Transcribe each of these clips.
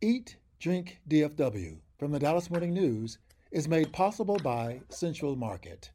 Eat, Drink DFW from the Dallas Morning News is made possible by Central Market.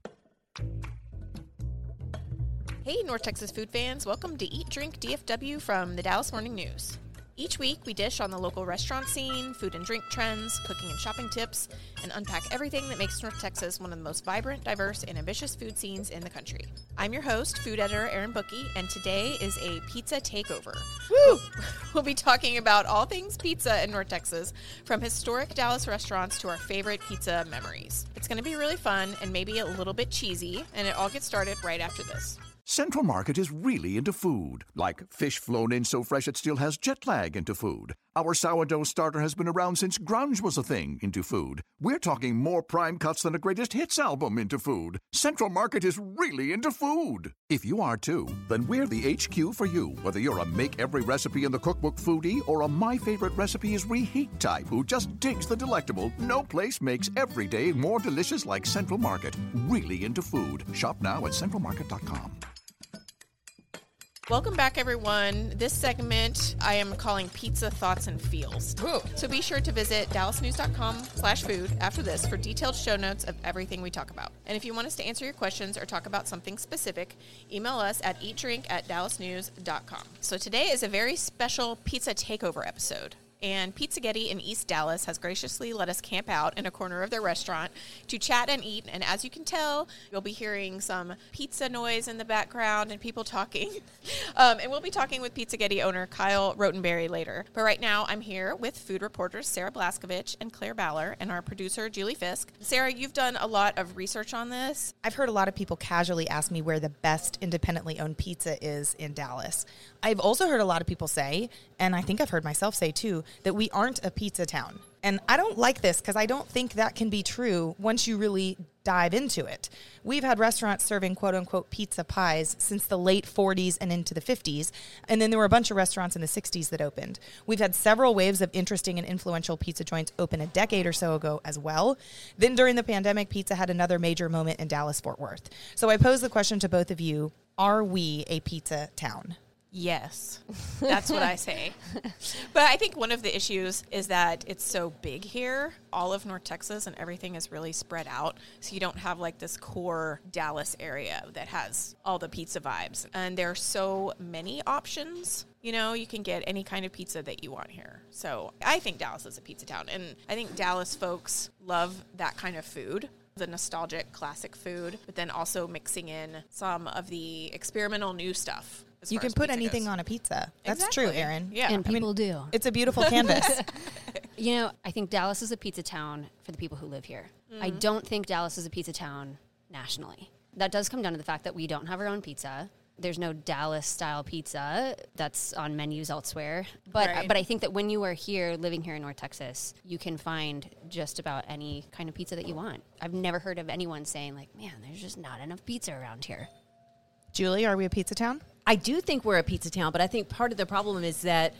Hey, North Texas food fans, welcome to Eat Drink DFW from the Dallas Morning News. Each week, we dish on the local restaurant scene, food and drink trends, cooking and shopping tips, and unpack everything that makes North Texas one of the most vibrant, diverse, and ambitious food scenes in the country. I'm your host, food editor Erin Booke, and today is a pizza takeover. Woo! We'll be talking about all things pizza in North Texas, from historic Dallas restaurants to our favorite pizza memories. It's going to be really fun and maybe a little bit cheesy, and it all gets started right after this. Central Market is really into food, like fish flown in so fresh it still has jet lag into food. Our sourdough starter has been around since grunge was a thing into food. We're talking more prime cuts than a greatest hits album into food. Central Market is really into food. If you are too, then we're the HQ for you, whether you're a make every recipe in the cookbook foodie or a my favorite recipe is reheat type who just digs the delectable. No place makes every day more delicious like Central Market. Really into food. Shop now at centralmarket.com. Welcome back, everyone. This segment I am calling Pizza Thoughts and Feels. So be sure to visit dallasnews.com slash food after this for detailed show notes of everything we talk about. And if you want us to answer your questions or talk about something specific, email us at eatdrink at dallasnews.com. So today is a very special pizza takeover episode and Pizza Getti in East Dallas has graciously let us camp out in a corner of their restaurant to chat and eat. And as you can tell, you'll be hearing some pizza noise in the background and people talking. Um, and we'll be talking with Pizza Getti owner Kyle Rotenberry later. But right now, I'm here with food reporters Sarah Blaskovich and Claire Ballor and our producer Julie Fisk. Sarah, you've done a lot of research on this. I've heard a lot of people casually ask me where the best independently owned pizza is in Dallas. I've also heard a lot of people say, and I think I've heard myself say too, that we aren't a pizza town. And I don't like this because I don't think that can be true once you really dive into it. We've had restaurants serving quote unquote pizza pies since the late 40s and into the 50s. And then there were a bunch of restaurants in the 60s that opened. We've had several waves of interesting and influential pizza joints open a decade or so ago as well. Then during the pandemic, pizza had another major moment in Dallas Fort Worth. So I pose the question to both of you Are we a pizza town? Yes, that's what I say. But I think one of the issues is that it's so big here, all of North Texas, and everything is really spread out. So you don't have like this core Dallas area that has all the pizza vibes. And there are so many options. You know, you can get any kind of pizza that you want here. So I think Dallas is a pizza town. And I think Dallas folks love that kind of food the nostalgic classic food, but then also mixing in some of the experimental new stuff You can put anything goes. on a pizza. That's Exactly. true, Erin. Yeah. and I mean, people do. It's a beautiful canvas. You know, I think Dallas is a pizza town for the people who live here. I Mm-hmm. don't think Dallas is a pizza town nationally. That does come down to the fact that we don't have our own pizza. There's no Dallas style pizza that's on menus elsewhere. But Right. but I think that when you are here living here in North Texas, you can find just about any kind of pizza that you want. I've never heard of anyone saying like, "Man, there's just not enough pizza around here." Julie, are we a pizza town? I do think we're a pizza town, but I think part of the problem is that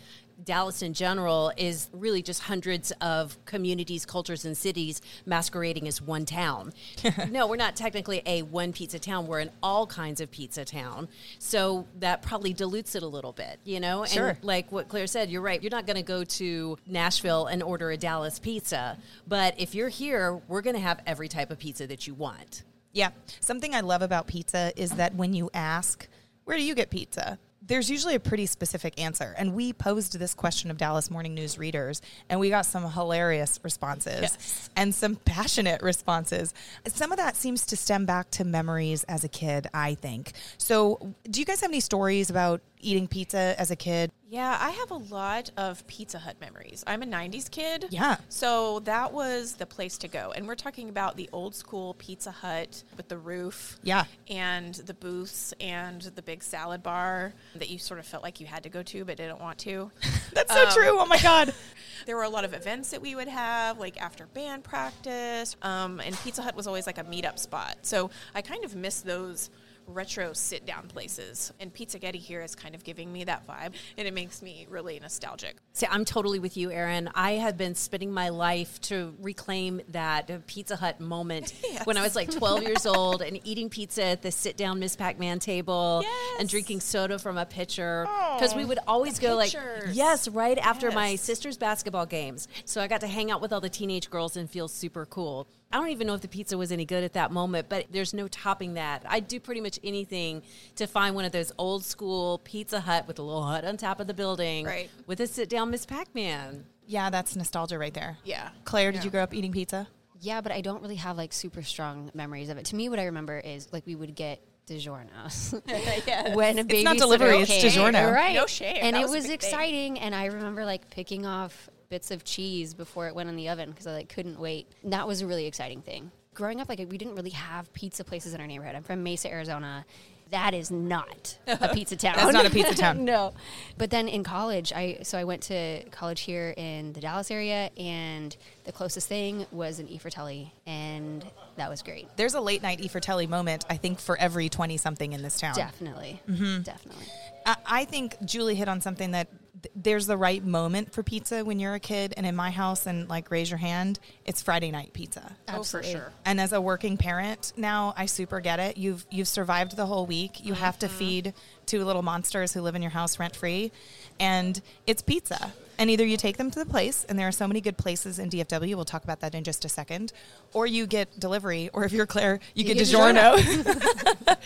Dallas in general is really just hundreds of communities, cultures, and cities masquerading as one town. no, we're not technically a one pizza town. We're an all kinds of pizza town. So that probably dilutes it a little bit, you know? Sure. And like what Claire said, you're right. You're not going to go to Nashville and order a Dallas pizza. But if you're here, we're going to have every type of pizza that you want. Yeah. Something I love about pizza is that when you ask, where do you get pizza? There's usually a pretty specific answer. And we posed this question of Dallas Morning News readers, and we got some hilarious responses and some passionate responses. Some of that seems to stem back to memories as a kid, I think. So, do you guys have any stories about eating pizza as a kid? Yeah, I have a lot of Pizza Hut memories. I'm a 90s kid. Yeah. So that was the place to go. And we're talking about the old school Pizza Hut with the roof. Yeah. And the booths and the big salad bar that you sort of felt like you had to go to but didn't want to. That's so true. Oh my God. There were a lot of events that we would have, like after band practice. Um, and Pizza Hut was always like a meetup spot. So I kind of miss those retro sit down places. And Pizza Getti here is kind of giving me that vibe, and it makes me really nostalgic. See, I'm totally with you, Erin. I have been spending my life to reclaim that Pizza Hut moment when I was like 12 years old and eating pizza at the sit down Miss Pac Man table Yes. and drinking soda from a pitcher. Oh, because we would always go like, yes, right after my sister's basketball games. So I got to hang out with all the teenage girls and feel super cool. I don't even know if the pizza was any good at that moment, but there's no topping that. I'd do pretty much anything to find one of those old school Pizza Hut with a little hut on top of the building Right. with a sit down Miss Pac Man. Yeah, that's nostalgia right there. Yeah. Claire, did Yeah. you grow up eating pizza? Yeah, but I don't really have like super strong memories of it. To me, what I remember is like we would get DiGiorno when a baby it's not delivery, it's DiGiorno. right? No shame. And That it was was big thing. exciting, and I remember like picking off bits of cheese before it went in the oven because I like couldn't wait. And that was a really exciting thing. Growing up, like we didn't really have pizza places in our neighborhood. I'm from Mesa, Arizona. That is not a pizza town. That's not a pizza town. no. But then in college, I so I went to college here in the Dallas area, and the closest thing was an E Fratelli, and that was great. There's a late night E Fratelli moment, I think, for every 20 something in this town. Definitely, Mm-hmm. definitely. I, I think Julie hit on something that th- there's the right moment for pizza when you're a kid. And in my house, and like raise your hand, it's Friday night pizza. Oh, for Absolutely. sure. And as a working parent now, I super get it. You've you've survived the whole week. You have Mm-hmm. to feed two little monsters who live in your house rent free, and it's pizza. And either you take them to the place, and there are so many good places in DFW. We'll talk about that in just a second, or you get delivery, or if you're Claire, you, get, get DiGiorno.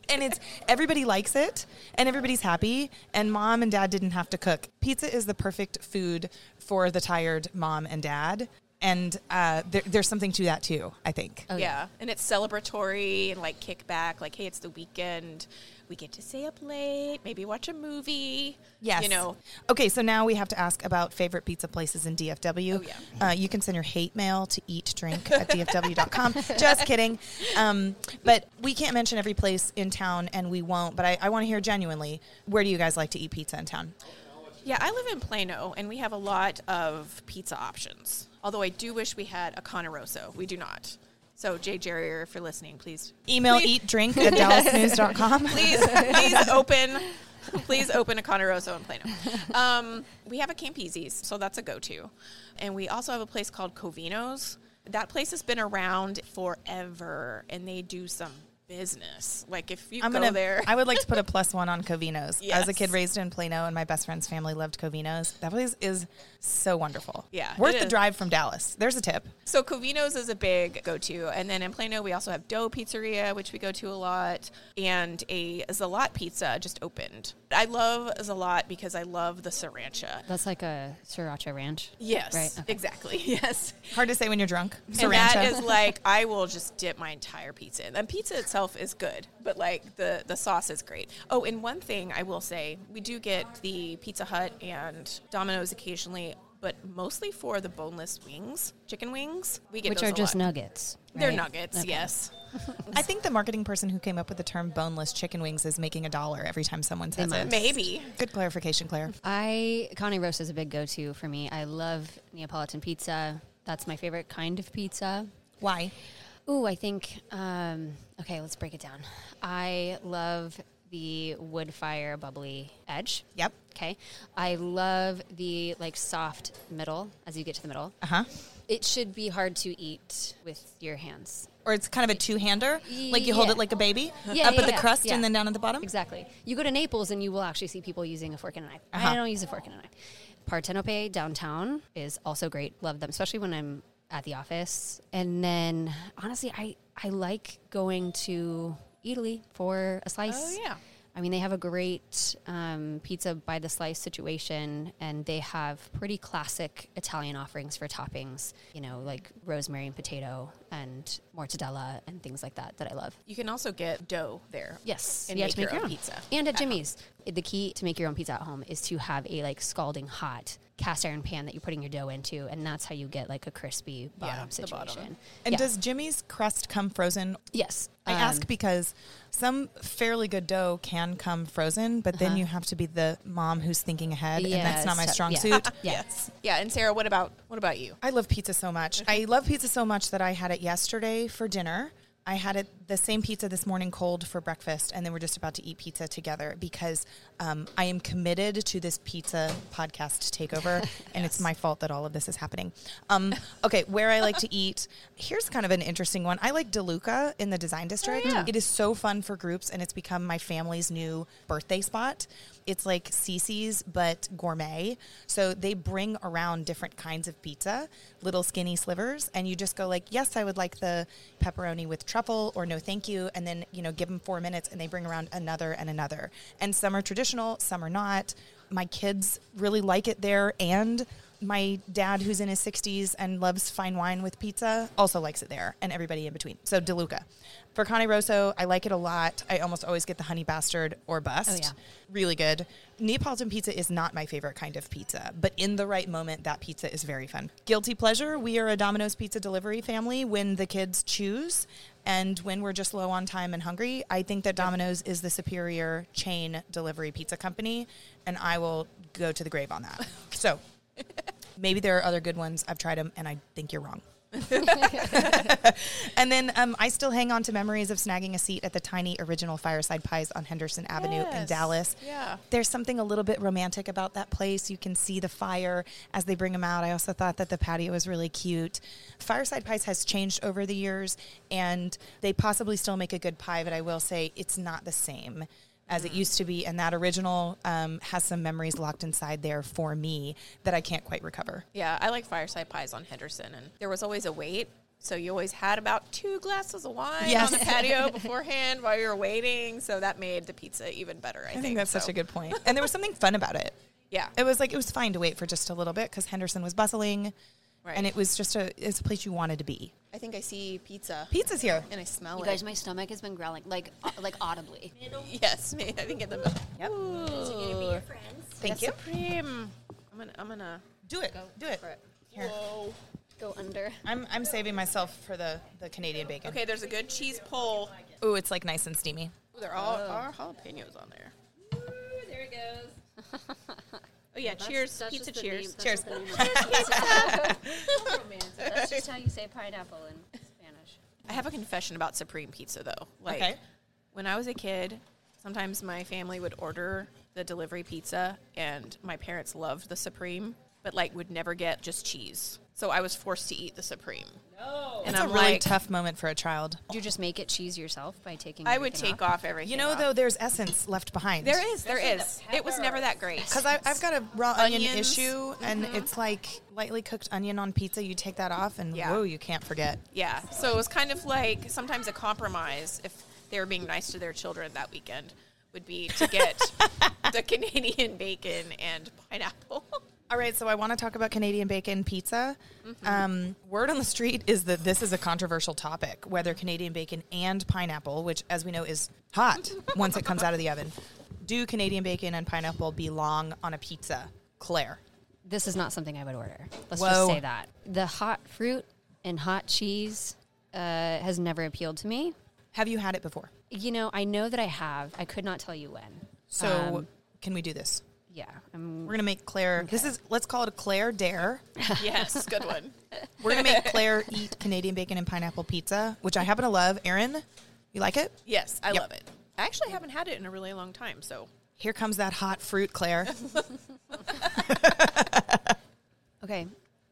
and it's everybody likes it, and everybody's happy. And mom and dad didn't have to cook. Pizza is the perfect food for the tired mom and dad. And uh, there, there's something to that too, I think. Oh, yeah. and it's celebratory and like kickback. Like, hey, it's the weekend. We get to stay up late, maybe watch a movie. Yes. You know, Okay, so now we have to ask about favorite pizza places in DFW. Oh, yeah. Uh, you can send your hate mail to eatdrink at dfw.com. Just kidding. Um, but we can't mention every place in town, and we won't. But I, I want to hear genuinely where do you guys like to eat pizza in town? yeah, I live in Plano and we have a lot of pizza options. Although I do wish we had a Cane Rosso. We do not. So, Jay Jerrier, if you're listening, please Email eatdrink at dallasnews.com. please, please open, please open a Cane Rosso in Plano. Um, we have a Campisi's, so that's a go-to, and we also have a place called Covino's. That place has been around forever, and they do some business. Like if you I'm go gonna. there, I would like to put a plus one on Covino's. As a kid raised in Plano, and my best friend's family loved Covino's. That place is so wonderful. Yeah, worth the is. drive from Dallas. There's a tip. So Covino's is a big go-to, and then in Plano we also have Dough Pizzeria, which we go to a lot, and a Zalat Pizza just opened. I love Zalat because I love the sriracha. That's like a sriracha ranch. Yes, Right, okay. exactly. Yes, Hard to say when you're drunk. and that Sriracha. is like I will just dip my entire pizza in. And pizza itself is good, but like the the sauce is great. Oh, and one thing I will say, we do get the Pizza Hut and Domino's occasionally, but mostly for the boneless wings, chicken wings. We get Which those are a just lot. nuggets. They're nuggets, Okay. yes. I think the marketing person who came up with the term boneless chicken wings is making a dollar every time someone says might. it. Maybe. Good clarification, Claire. I Cane Rosso is a big go-to for me. I love Neapolitan pizza. That's my favorite kind of pizza. Why? Ooh, I think. Um, okay, let's break it down. I love the wood fire bubbly edge. Yep. Okay. I love the like soft middle as you get to the middle. Uh huh. It should be hard to eat with your hands. Or it's kind of a two hander, like you hold Yeah. it like a baby, Yeah, up yeah, at the crust and then down at the bottom. Exactly. You go to Naples and you will actually see people using a fork and a knife. Uh-huh. I don't use a fork and a knife. Partenope downtown is also great. Love them, especially when I'm at the office. And then honestly, I I like going to Italy for a slice. Oh, yeah. I mean, they have a great um, pizza by the slice situation, and they have pretty classic Italian offerings for toppings. You know, like rosemary and potato, and mortadella, and things like that that I love. You can also get dough there. Yes, And you make, have to make your, your own own pizza. And at Jimmy's, the key to make your own pizza at home is to have a like scalding hot cast iron pan that you're putting your dough into, and that's how you get like a crispy bottom the situation. bottom. And Yeah. does Jimmy's crust come frozen? yes, I Um, ask because some fairly good dough can come frozen, but then Uh-huh. you have to be the mom who's thinking ahead, and that's not my strong yeah. suit. Yes. Yeah, and Sarah, what about what about you? I love pizza so much. I love pizza so much that I had it yesterday for dinner. I had it the same pizza this morning cold for breakfast, and then we're just about to eat pizza together because um, I am committed to this pizza podcast takeover, and it's my fault that all of this is happening. Um, okay, where I like to eat. Here's kind of an interesting one. I like DeLuca in the Design District. It is so fun for groups, and it's become my family's new birthday spot. It's like Cicis, but gourmet. So they bring around different kinds of pizza, little skinny slivers, and you just go like, yes, I would like the pepperoni with truffle, or no, thank you. And then, you know, give them four minutes and they bring around another and another. And some are traditional, some are not. My kids really like it there. And my dad, who's in his 60s and loves fine wine with pizza, also likes it there, and everybody in between. So DeLuca. For Cane Rosso, I like it a lot. I almost always get the honey bastard or bust. Oh, yeah. Really good. Neapolitan pizza is not my favorite kind of pizza, but in the right moment, that pizza is very fun. Guilty pleasure, we are a Domino's pizza delivery family when the kids choose. And when we're just low on time and hungry, I think that Domino's is the superior chain delivery pizza company, and I will go to the grave on that. So maybe there are other good ones. I've tried them, and I think you're wrong. and then um, I still hang on to memories of snagging a seat at the tiny original Fireside Pies on Henderson Avenue in Dallas. Yeah. There's something a little bit romantic about that place. You can see the fire as they bring them out. I also thought that the patio was really cute. Fireside Pies has changed over the years, and they possibly still make a good pie, but I will say it's not the same as it used to be. And that original um, has some memories locked inside there for me that I can't quite recover. Yeah, I like fireside pies on Henderson, and there was always a wait. So you always had about two glasses of wine Yes. on the patio beforehand while you were waiting. So that made the pizza even better. I, I think that's so. such a good point. And there was something fun about it. Yeah, It was like it was fine to wait for just a little bit because Henderson was bustling, right. and it was just a it's a place you wanted to be. I think I see pizza, Pizza's here. and I smell You it. guys, my stomach has been growling like uh, like audibly. yes, me. I think in the middle. Yep. Ooh. Thank Yes, you. Supreme. I'm gonna. I'm gonna. Do it. Do it. Here. Whoa. Go under. I'm I'm saving myself for the the Canadian bacon. Okay, there's a good cheese pull. Ooh, it's like nice and steamy. Ooh, there all are jalapenos on there. Ooh, there it goes. Oh yeah, cheers, pizza, cheers. Cheers. That's just how you say pineapple in Spanish. I have a confession about Supreme Pizza though. Like Okay. when I was a kid, sometimes my family would order the delivery pizza and my parents loved the Supreme, but like would never get just cheese. So I was forced to eat the Supreme. No. And It's I'm a really like, tough moment for a child. Did you just make it cheese yourself by taking? I would take off everything. You know, off. though, there's essence left behind. there is, there is. It was never that great. Because I've got a raw onion Onions. issue, and mm-hmm. it's like lightly cooked onion on pizza. You take that off, and Yeah. whoa, you can't forget. Yeah. So it was kind of like sometimes a compromise if they were being nice to their children that weekend would be to get the Canadian bacon and pineapple. All right, so I want to talk about Canadian bacon pizza. Um, word on the street is that this is a controversial topic whether Canadian bacon and pineapple, which, as we know, is hot once it comes out of the oven, do Canadian bacon and pineapple belong on a pizza? Claire. This is not something I would order. Let's Whoa. just say that the hot fruit and hot cheese uh, has never appealed to me. Have you had it before? You know, I know that I have. I could not tell you when. So, Um, can we do this? Yeah, I'm We're going to make Claire, this is, let's call it a Claire Dare. yes, good one. We're going to make Claire eat Canadian bacon and pineapple pizza, which I happen to love. Erin, you like it? Yes, I Yep. love it. I actually haven't had it in a really long time, so Here comes that hot fruit, Claire. okay.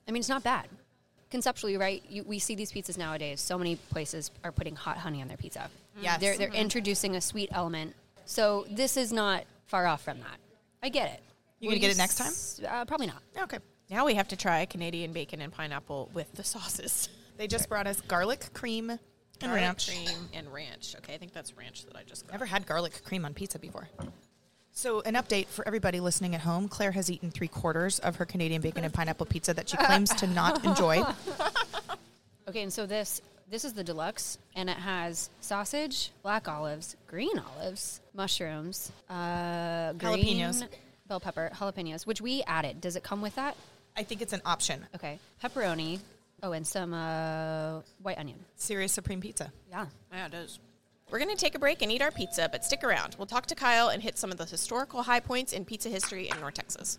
I mean, it's not bad. Conceptually, right? You, we see these pizzas nowadays. So many places are putting hot honey on their pizza. Yes. They're, they're mm-hmm. introducing a sweet element. So this is not far off from that. I get it. You Will gonna get it next s- Uh, probably not. Okay. now we have to try Canadian bacon and pineapple with the sauces. They just brought us garlic cream and Garlic ranch. cream and ranch. Okay, I think that's ranch that I just got. Never had garlic cream on pizza before. So, an update for everybody listening at home Claire has eaten three quarters of her Canadian bacon and pineapple pizza that she claims to not enjoy. Okay, and so this this is the deluxe, and it has sausage, black olives, green olives, mushrooms, uh, green Jalapenos. bell pepper, jalapenos, which we added. Does it come with that? I think it's an option. Okay, pepperoni. Oh, and some uh, white onion. Serious Supreme Pizza. Yeah. Yeah, it does. We're going to take a break and eat our pizza, but stick around. We'll talk to Kyle and hit some of the historical high points in pizza history in North Texas.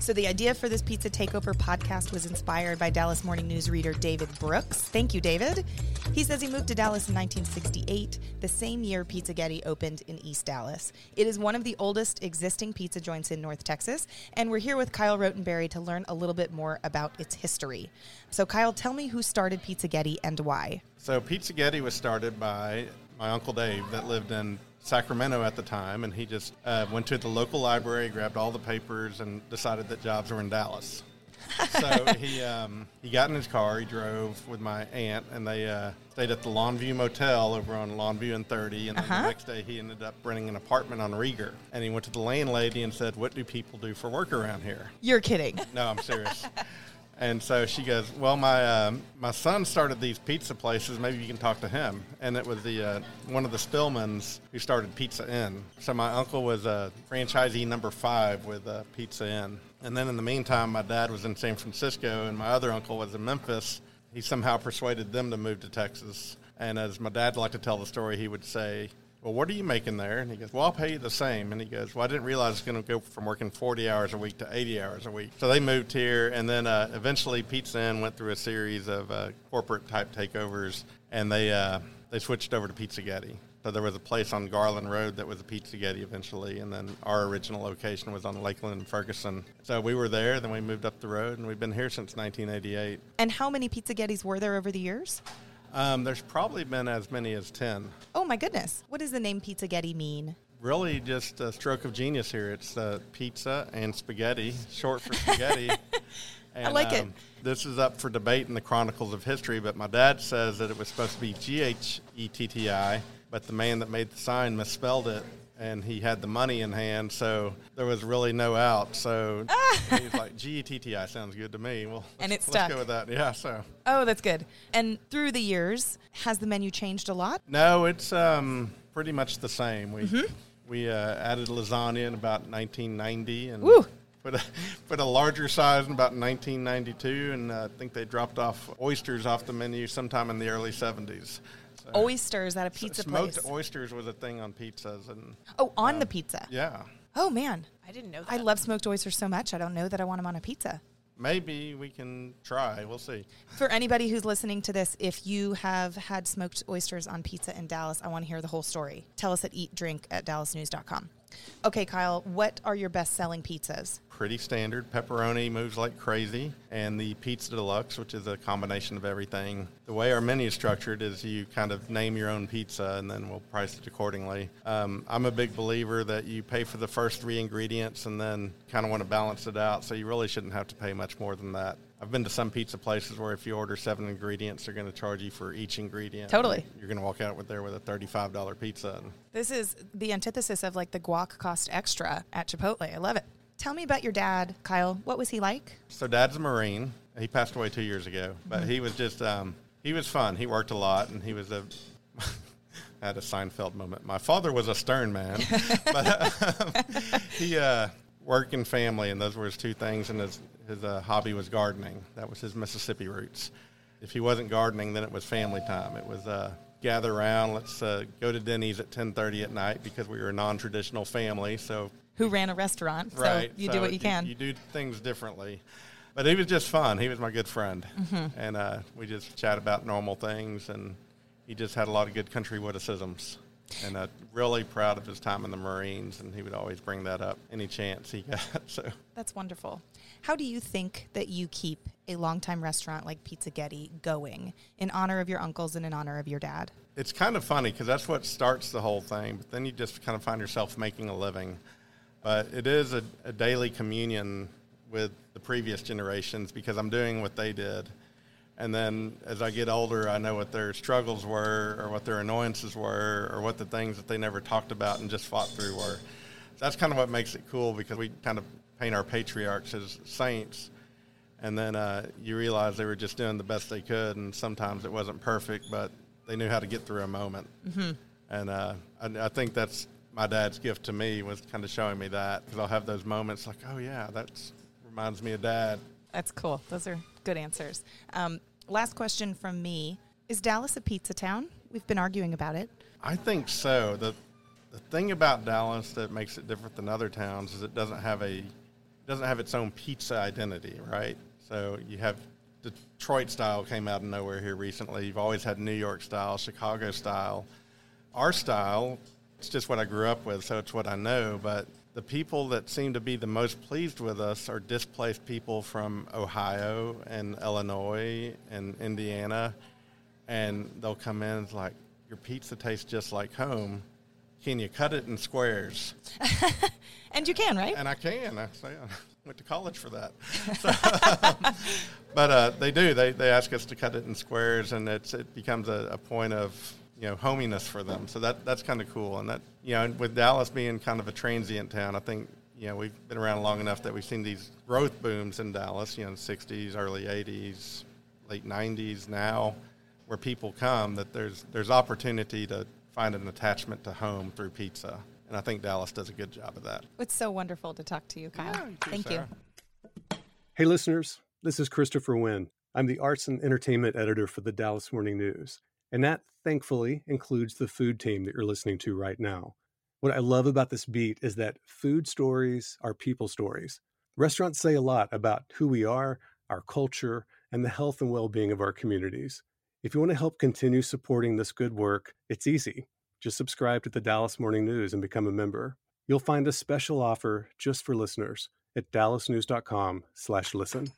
So, the idea for this Pizza Takeover podcast was inspired by Dallas Morning News reader David Brooks. Thank you, David. He says he moved to Dallas in 1968, the same year Pizza Getti opened in East Dallas. It is one of the oldest existing pizza joints in North Texas, and we're here with Kyle Rotenberry to learn a little bit more about its history. So, Kyle, tell me who started Pizza Getti and why. So, Pizza Getti was started by my Uncle Dave that lived in Sacramento at the time, and he just uh, went to the local library, grabbed all the papers, and decided that jobs were in Dallas. so he um, he got in his car, he drove with my aunt, and they uh, stayed at the Longview Motel over on Longview and 30. And then Uh-huh. the next day, he ended up renting an apartment on Reiger. And he went to the landlady and said, "What do people do for work around here?" You're kidding. No, I'm serious. and so she goes, "Well, my um, my son started these pizza places. Maybe you can talk to him." And it was the uh, one of the Stillmans who started Pizza Inn. So my uncle was a franchisee number five with uh, Pizza Inn. And then in the meantime, my dad was in San Francisco, and my other uncle was in Memphis. He somehow persuaded them to move to Texas. And as my dad liked to tell the story, he would say, well, what are you making there? And he goes, well, I'll pay you the same. And he goes, well, I didn't realize it's going to go from working 40 hours a week to 80 hours a week. So they moved here, and then uh, eventually Pizza Inn went through a series of uh, corporate type takeovers, and they uh, they switched over to Pizza Getti. So there was a place on Garland Road that was a Pizza Getti eventually, and then our original location was on Lakeland and Ferguson. So we were there, then we moved up the road, and we've been here since 1988. And how many Pizza Gettis were there over the years? Um, there's probably been as many as 10. Oh my goodness. What does the name Pizza Getti mean? really just a stroke of genius here. It's uh, pizza and spaghetti, short for spaghetti. And, like it. um, This is up for debate in the chronicles of history, but my dad says that it was supposed to be G H E T T I, but the man that made the sign misspelled it. And he had the money in hand, so there was really no out. So he was like, G E T T I sounds good to me. Well, And let's- it let's go with that. Yeah, so. Oh, that's good. And through the years, has the menu changed a lot? No, it's um, pretty much the same. We Mm-hmm. we uh, added lasagna in about 1990 and Woo. put a put a larger size in about 1992, and uh, I think they dropped off oysters off the menu sometime in the early 70s. So, Oysters at a pizza smoked place. Smoked oysters was a thing on pizzas, and oh, on the pizza. yeah, Oh man, I didn't know that. I love smoked oysters so much. I don't know that I want them on a pizza. maybe we can try. We'll see. For anybody who's listening to this, if you have had smoked oysters on pizza in Dallas, I want to hear the whole story. Tell us at eatdrink at dallasnews.com. Okay, Kyle, what are your best selling pizzas? pretty standard. Pepperoni moves like crazy, and the pizza deluxe, which is a combination of everything. The way our menu is structured is you kind of name your own pizza, and then we'll price it accordingly. Um, I'm a big believer that you pay for the first three ingredients, and then kind of want to balance it out. So you really shouldn't have to pay much more than that. I've been to some pizza places where if you order seven ingredients, they're going to charge you for each ingredient. Totally. You're going to walk out with there with a $35 pizza. And This is the antithesis of like the guac cost extra at Chipotle. I love it. Tell me about your dad, Kyle. What was he like? So dad's a Marine. He passed away two years ago, but he was just um, he was fun. He worked a lot, and he was a I had a Seinfeld moment. My father was a stern man, but um, he uh, work and family, and those were his two things. And his his uh, hobby was gardening. That was his Mississippi roots. If he wasn't gardening, then it was family time. It was uh, gather around. Let's uh, go to Denny's at ten thirty at night because we were a non-traditional family. So Who ran a restaurant? right. So you so do what you can. You, do things differently. But he was just fun. He was my good friend, Mm-hmm. and uh, we just chat about normal things. And he just had a lot of good country witticisms. And uh, really proud of his time in the Marines, and he would always bring that up any chance he got. So That's wonderful. How do you think that you keep a longtime restaurant like Pizza Getti going in honor of your uncles and in honor of your dad? it's kind of funny because that's what starts the whole thing. But then you just kind of find yourself making a living. But it is a, a daily communion with the previous generations because I'm doing what they did. And then as I get older, I know what their struggles were or what their annoyances were or what the things that they never talked about and just fought through were. that's kind of what makes it cool because we kind of paint our patriarchs as saints. And then uh, you realize they were just doing the best they could, and sometimes it wasn't perfect, but they knew how to get through a moment. Mm-hmm. And uh, I, I think that's my dad's gift to me was kind of showing me that because I'll have those moments like, oh yeah, that reminds me of dad. That's cool. Those are good answers. Um, last question from me: Is Dallas a pizza town? We've been arguing about it. I think so. the The thing about Dallas that makes it different than other towns is it doesn't have a doesn't have its own pizza identity, right? So you have Detroit style came out of nowhere here recently. You've always had New York style, Chicago style. Our style, it's just what I grew up with, so it's what I know. But the people that seem to be the most pleased with us are displaced people from Ohio and Illinois and Indiana. And they'll come in like, your pizza tastes just like home. Can you cut it in squares? and you can, right? And I can. I say I went to college for that. So, but uh, they do. They, they ask us to cut it in squares, and it's it becomes a, a point of you know hominess for them. So that that's kind of cool. And that you know, with Dallas being kind of a transient town, I think you know we've been around long enough that we've seen these growth booms in Dallas. You know, '60s, early '80s, late '90s. Now, where people come, that there's there's opportunity to find an attachment to home through pizza. And I think Dallas does a good job of that. It's so wonderful to talk to you, Kyle. Yeah, you too, Thank Sarah. you. Hey, listeners, this is Christopher Wynn. I'm the arts and entertainment editor for the Dallas Morning News. And that, thankfully, includes the food team that you're listening to right now. What I love about this beat is that food stories are people stories. Restaurants say a lot about who we are, our culture, and the health and well being of our communities. If you want to help continue supporting this good work, it's easy. Just subscribe to the Dallas Morning News and become a member. You'll find a special offer just for listeners at dallasnews.com/listen.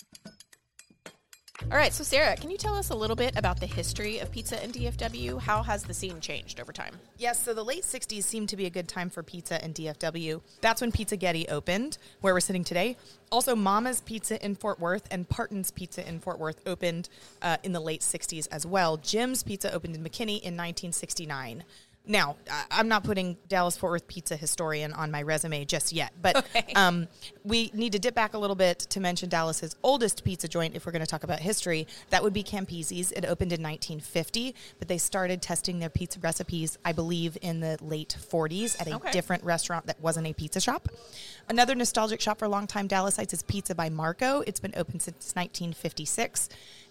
All right, so Sarah, can you tell us a little bit about the history of pizza in DFW? How has the scene changed over time? Yes, so the late 60s seemed to be a good time for pizza in DFW. That's when Pizza Getti opened, where we're sitting today. Also, Mama's Pizza in Fort Worth and Parton's Pizza in Fort Worth opened uh, in the late 60s as well. Jim's Pizza opened in McKinney in 1969. Now, I'm not putting Dallas Fort Worth pizza historian on my resume just yet, but Okay. um, we need to dip back a little bit to mention Dallas's oldest pizza joint if we're going to talk about history. That would be Campisi's. It opened in 1950, but they started testing their pizza recipes, I believe, in the late 40s at a Okay. different restaurant that wasn't a pizza shop. Another nostalgic shop for longtime Dallasites is Pizza by Marco. It's been open since 1956.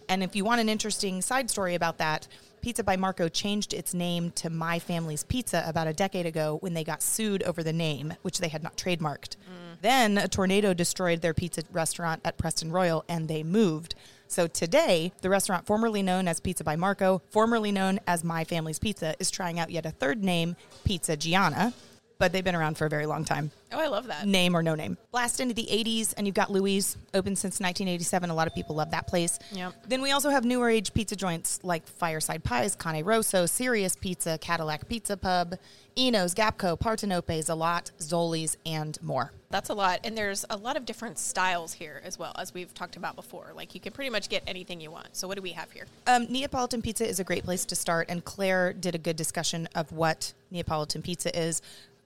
And if you want an interesting side story about that, Pizza by Marco changed its name to My Family's Pizza about a decade ago when they got sued over the name, which they had not trademarked. Then a tornado destroyed their pizza restaurant at Preston Royal and they moved. So today, the restaurant formerly known as Pizza by Marco, formerly known as My Family's Pizza, is trying out yet a third name, Pizza Gianna, but they've been around for a very long time Oh, I love that. name or no name. Blast into the 80s, and you've got Louis, open since 1987. A lot of people love that place. Yep. Then we also have newer age pizza joints like Fireside Pies, Cane Rosso, Serious Pizza, Cadillac Pizza Pub, Eno's, Gapco, Partenope, lot, Zoli's, and more. That's a lot. And there's a lot of different styles here as well, as we've talked about before. Like you can pretty much get anything you want. So what do we have here? Um, Neapolitan pizza is a great place to start, and Claire did a good discussion of what Neapolitan pizza is.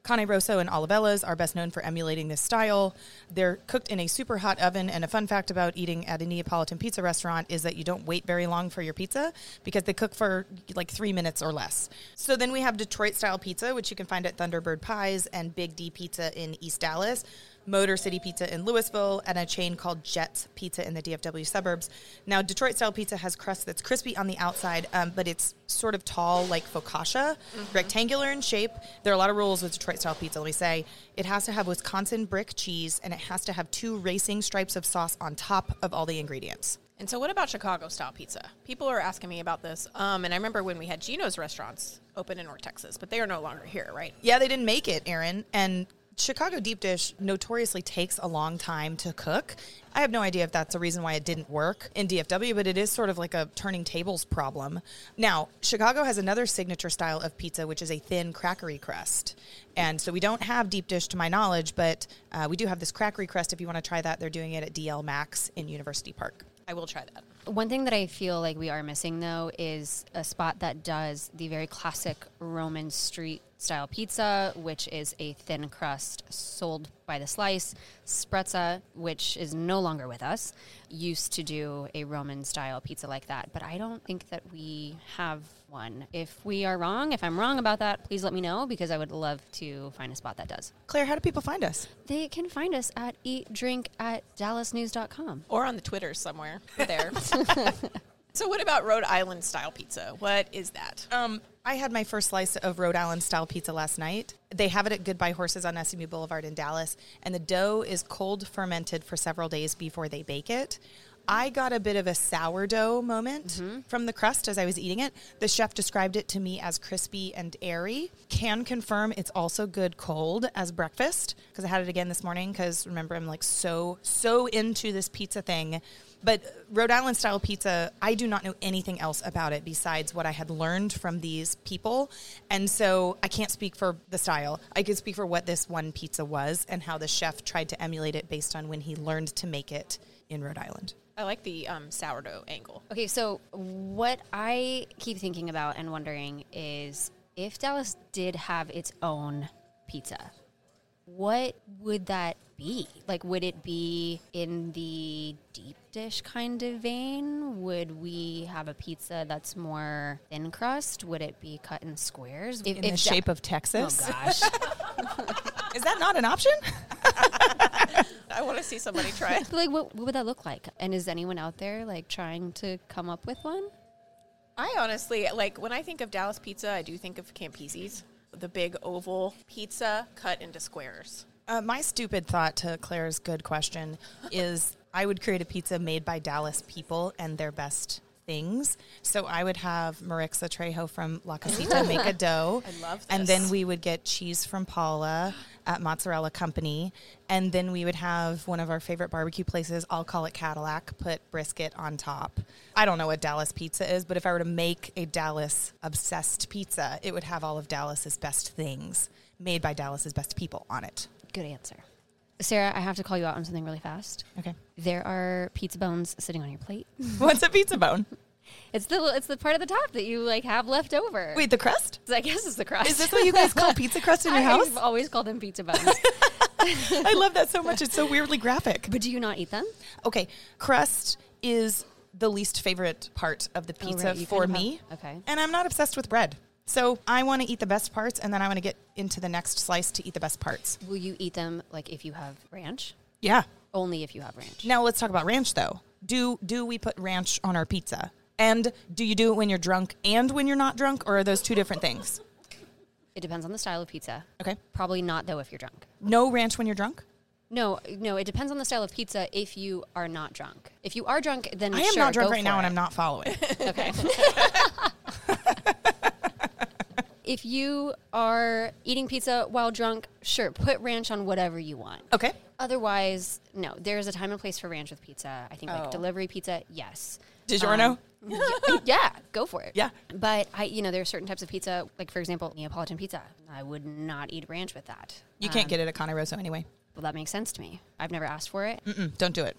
Cane Rosso and Olivella's are best known for emulating this style. They're cooked in a super hot oven, and a fun fact about eating at a Neapolitan pizza restaurant is that you don't wait very long for your pizza because they cook for like three minutes or less. So then we have Detroit style pizza, which you can find at Thunderbird Pies and Big D Pizza in East Dallas. Motor City Pizza in Lewisville, and a chain called Jets Pizza in the DFW suburbs. Now, Detroit style pizza has crust that's crispy on the outside, um, but it's sort of tall, like focaccia, rectangular in shape. There are a lot of rules with Detroit style pizza. Let me say it has to have Wisconsin brick cheese, and it has to have two racing stripes of sauce on top of all the ingredients. And so what about Chicago style pizza? People are asking me about this. Um, and I remember when we had Gino's restaurants open in North Texas, but they are no longer here, right? Yeah, they didn't make it, Erin. And Chicago deep dish notoriously takes a long time to cook. I have no idea if that's a reason why it didn't work in DFW, but it is sort of like a turning tables problem. Now, Chicago has another signature style of pizza, which is a thin crackery crust. And so we don't have deep dish to my knowledge, but uh, we do have this crackery crust. If you want to try that, they're doing it at DL Mack's in University Park. I will try that. One thing that I feel like we are missing though is a spot that does the very classic Roman street style pizza, which is a thin crust sold by the slice. Sprezza, which is no longer with us, used to do a Roman style pizza like that, but I don't think that we have one. If we are wrong, if I'm wrong about that, please let me know because I would love to find a spot that does. Claire, how do people find us? They can find us at eat drink at dallasnews.com. Or on the Twitter somewhere. We're there. so, what about Rhode Island style pizza? What is that? Um, I had my first slice of Rhode Island style pizza last night. They have it at Goodbye Horses on SMU Boulevard in Dallas, and the dough is cold fermented for several days before they bake it. I got a bit of a sourdough moment from the crust as I was eating it. The chef described it to me as crispy and airy. Can confirm it's also good cold as breakfast because I had it again this morning because remember I'm like so so into this pizza thing. But Rhode Island style pizza, I do not know anything else about it besides what I had learned from these people. And so I can't speak for the style. I can speak for what this one pizza was and how the chef tried to emulate it based on when he learned to make it in Rhode Island. I like the um, sourdough angle. Okay, so what I keep thinking about and wondering is if Dallas did have its own pizza, what would that be? Like, would it be in the deep dish kind of vein? Would we have a pizza that's more thin crust? Would it be cut in squares? If, In the shape of Texas. Oh gosh. Is that not an option? I want to see somebody try it. But, like, what, what would that look like? And is anyone out there like trying to come up with one? I honestly like when I think of Dallas pizza, I do think of Campisi's, the big oval pizza cut into squares. Uh, my stupid thought to Claire's good question is I would create a pizza made by Dallas people and their best things. So I would have Maricsa Trejo from La Casita make a dough. I love And then we would get cheese from Paula at Mozzarella Company. And then we would have one of our favorite barbecue places, I'll call it Cattleack, put brisket on top. I don't know what Dallas pizza is, but if I were to make a Dallas obsessed pizza, it would have all of Dallas's best things made by Dallas's best people on it. Good answer. Sarah, I have to call you out on something really fast. Okay. There are pizza bones sitting on your plate. What's a pizza bone? It's the it's the part of the top that you like have left over. Wait, the crust? I guess it's the crust. Is this what you guys call pizza crust in your house? I've always called them pizza bones. I love that so much. It's so weirdly graphic. but do you not eat them? Okay, crust is the least favorite part of the Oh, pizza right, for me. have- okay. And I'm not obsessed with bread. So I want to eat the best parts and then I want to get into the next slice to eat the best parts. Will you eat them like if you have ranch? Yeah. Only if you have ranch. Now let's talk about ranch though. Do do we put ranch on our pizza? And do you do it when you're drunk and when you're not drunk or are those two different things? It depends on the style of pizza. Okay. Probably not though if you're drunk. No ranch when you're drunk? No, no, it depends on the style of pizza if you are not drunk. If you are drunk, then I am sure, not drunk right now and. I'm not following. Okay. if you are eating pizza while drunk, sure, put ranch on whatever you want. okay. Otherwise, no. There's a time and place for ranch with pizza. I think like Oh. delivery pizza, yes. DiGiorno? Um, yeah, go for it. Yeah. But I, you know, there are certain types of pizza, like for example, Neapolitan pizza. I would not eat ranch with that. You can't Um, get it at Cane Rosso anyway. Well, that makes sense to me. I've never asked for it. Mm, don't do it.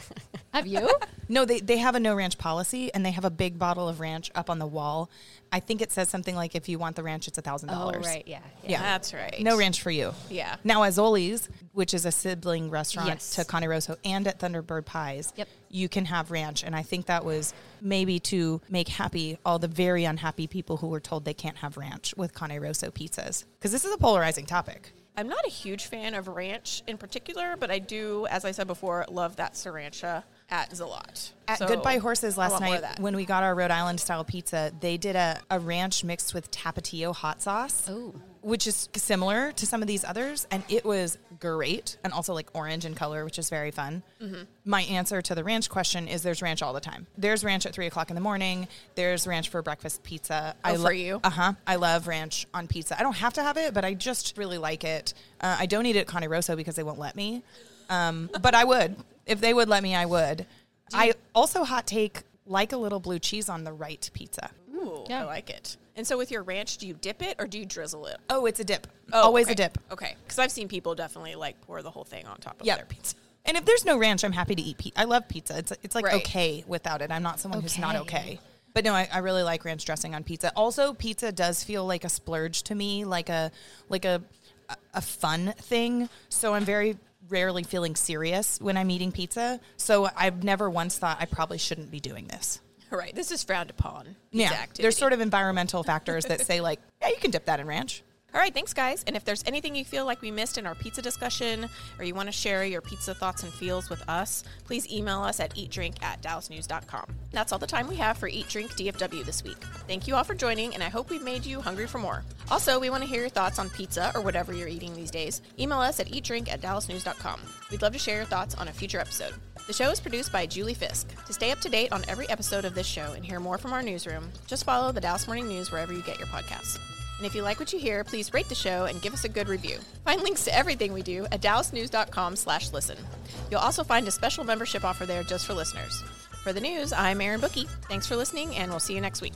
Have you? No, they, they have a no ranch policy and they have a big bottle of ranch up on the wall. I think it says something like if you want the ranch, it's a thousand oh, dollars. right. Yeah. Yeah. That's right. No ranch for you. Yeah. Now, Azoli's, which is a sibling restaurant Yes. to Cane Rosso and at Thunderbird Pies, Yep. you can have ranch. And I think that was maybe to make happy all the very unhappy people who were told they can't have ranch with Cane Rosso pizzas. Because this is a polarizing topic. I'm not a huge fan of ranch in particular, but I do, as I said before, love that sriracha at Zalat. At So, Goodbye Horses last night, when we got our Rhode Island style pizza, they did a, a ranch mixed with Tapatio hot sauce, Oh. Which is similar to some of these others. And it was great. And also like orange in color, which is very fun. Mm-hmm. My answer to the ranch question is there's ranch all the time. There's ranch at three o'clock in the morning. There's ranch for breakfast pizza. Oh, for you? Uh huh. I love ranch on pizza. I don't have to have it, but I just really like it. Uh, I don't eat it at Cane Rosso because they won't let me. Um, but I would. If they would let me, I would. I also hot take like a little blue cheese on the right pizza. Ooh, Yeah. I like it. And so with your ranch, do you dip it or do you drizzle it? Oh, it's a dip. Oh, Always okay. a dip. Okay. Because I've seen people definitely like pour the whole thing on top of Yep. their pizza. And if there's no ranch, I'm happy to eat pizza. I love pizza. It's it's like Right. okay without it. I'm not someone who's not Okay. okay. But no, I, I really like ranch dressing on pizza. Also, pizza does feel like a splurge to me, like a like a a fun thing. So I'm very rarely feeling serious when I'm eating pizza. So I've never once thought I probably shouldn't be doing this. Right. This is frowned upon. Yeah, there's sort of environmental factors that say like, yeah, you can dip that in ranch. All right, thanks, guys. And if there's anything you feel like we missed in our pizza discussion or you want to share your pizza thoughts and feels with us, please email us at eatdrink at dallasnews.com. That's all the time we have for Eat Drink DFW this week. Thank you all for joining, and I hope we've made you hungry for more. Also, we want to hear your thoughts on pizza or whatever you're eating these days. Email us at eatdrink at dallasnews.com. We'd love to share your thoughts on a future episode. The show is produced by Julie Fisk. To stay up to date on every episode of this show and hear more from our newsroom, just follow the Dallas Morning News wherever you get your podcasts. And if you like what you hear, please rate the show and give us a good review. Find links to everything we do at dallasnews.com slash listen. You'll also find a special membership offer there just for listeners. For the news, I'm Erin Booke. Thanks for listening, and we'll see you next week.